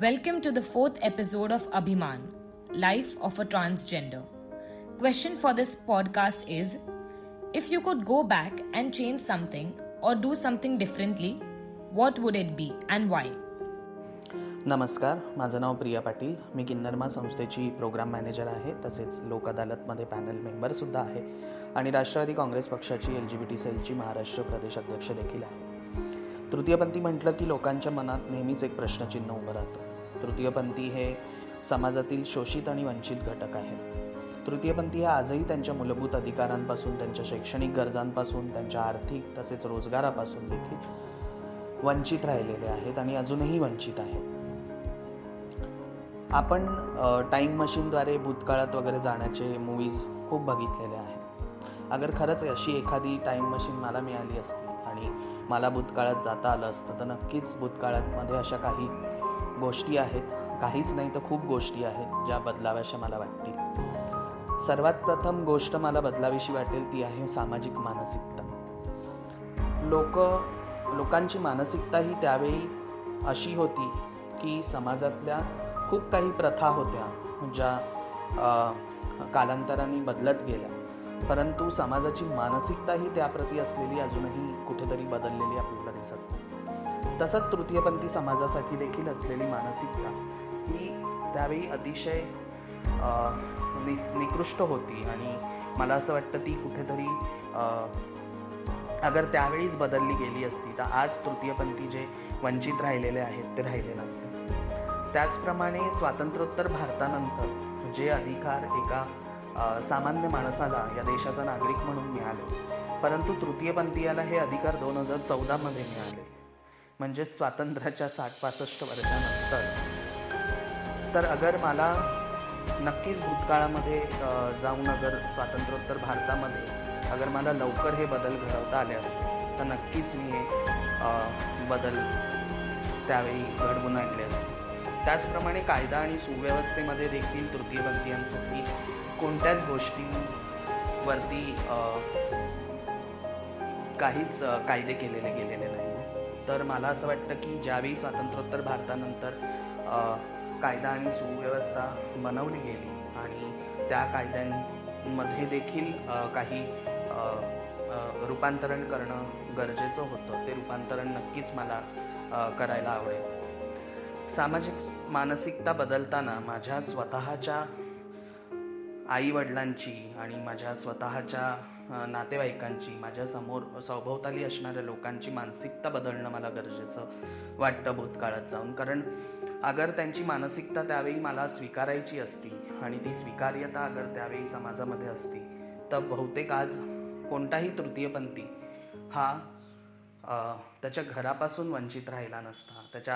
Welcome to the fourth episode of Abhiman, Life of a Transgender. Question for this podcast is If you could go back and change something or do something differently, what would it be and why? नमस्कार माझं नाव प्रिया पाटील मी किन्नरमा संस्थेची programme manager आहे तसेच लोक अदालतमध्ये panel मेंबरसुद्धा आहे आणि राष्ट्रवादी काँग्रेस पक्षाची L G B T सेलची महाराष्ट्र प्रदेश अध्यक्ष देखील आहे तृतीयपंथी म्हटलं की लोकांच्या मनात नेहमीच एक प्रश्नचिन्ह उभं राहतं तृतीयपंथी हे समाजातील शोषित आणि वंचित घटक आहेत. तृतीयपंथी हे आजही त्यांच्या मूलभूत अधिकारांपासून त्यांच्या शैक्षणिक गरजांपासून त्यांच्या आर्थिक तसेच रोजगारापासून देखील वंचित राहिलेले आहेत आणि अजूनही वंचित आहेत. आपण टाईम मशीनद्वारे भूतकाळात वगैरे जाण्याचे मूवीज खूप बघितलेले आहेत. अगर खरंच अशी एखादी टाईम मशीन मला मिळाली असती आणि मला भूतकाळात जाता आलं असतं तर नक्कीच भूतकाळातमध्ये अशा काही गोष्टी आहेत. काहीच नाही तर खूप गोष्टी आहेत ज्या बदलाव्याशा मला वाटतील. सर्वात प्रथम गोष्ट मला बदलावीशी वाटेल ती आहे सामाजिक मानसिकता. लोक लोकांची मानसिकता ही त्यावेळी अशी होती की समाजातल्या खूप काही प्रथा होत्या ज्या कालांतराने बदलत गेल्या. परंतु समाजाची मानसिकता ही त्याप्रती असलेली अजूनही कुठेतरी बदललेली आपल्याला दिसत नाही. तसंच तृतीयपंथी समाजासाठी देखील असलेली मानसिकता ही त्यावेळी अतिशय नि निकृष्ट होती. आणि मला असं वाटतं ती कुठेतरी अगर त्यावेळीच बदलली गेली असती तर आज तृतीयपंथी जे वंचित राहिलेले आहेत ते राहिले नसते त्याचप्रमाणे स्वातंत्र्योत्तर भारतानंतर जे अधिकार एका सामान्य माणसाला या देशाचा नागरिक म्हणून मिळाले परंतु तृतीयपंथीयाला हे अधिकार दोन हजार चौदामध्ये मिळाले. म्हणजे स्वातंत्र्याच्या साठ पासष्ट वर्षानंतर. तर अगर मला नक्कीच भूतकाळामध्ये जाऊन अगर स्वातंत्र्योत्तर भारतामध्ये अगर मला लवकर हे बदल घडवता आले असते तर नक्कीच मी हे बदल त्यावेळी घडवून आणले असते. त्याचप्रमाणे कायदा आणि सुव्यवस्थेमध्ये देखील तृतीयपंथीयांसाठी कोणत्याच गोष्टींवरती काहीच कायदे केलेले गेलेले नाही तर मला असं वाटतं की ज्यावेळी स्वातंत्र्योत्तर भारतानंतर कायदा आणि सुव्यवस्था बनवली गेली आणि त्या कायद्यांमध्ये देखील काही रूपांतरण करणं गरजेचं होतं ते रूपांतरण नक्कीच मला करायला आवडेल. सामाजिक मानसिकता बदलताना माझ्या स्वतःच्या आईवडिलांची आणि माझ्या स्वतःच्या नातेवाईकांची माझ्यासमोर सभोवताली असणाऱ्या लोकांची मानसिकता बदलणं मला गरजेचं वाटतं भूतकाळात जाऊन. कारण अगर त्यांची मानसिकता त्यावेळी मला स्वीकारायची असती आणि ती स्वीकार्यता अगर त्यावेळी समाजामध्ये असती तर बहुतेक आज कोणताही तृतीयपंथी हा त्याच्या घरापासून वंचित राहिला नसता. त्याच्या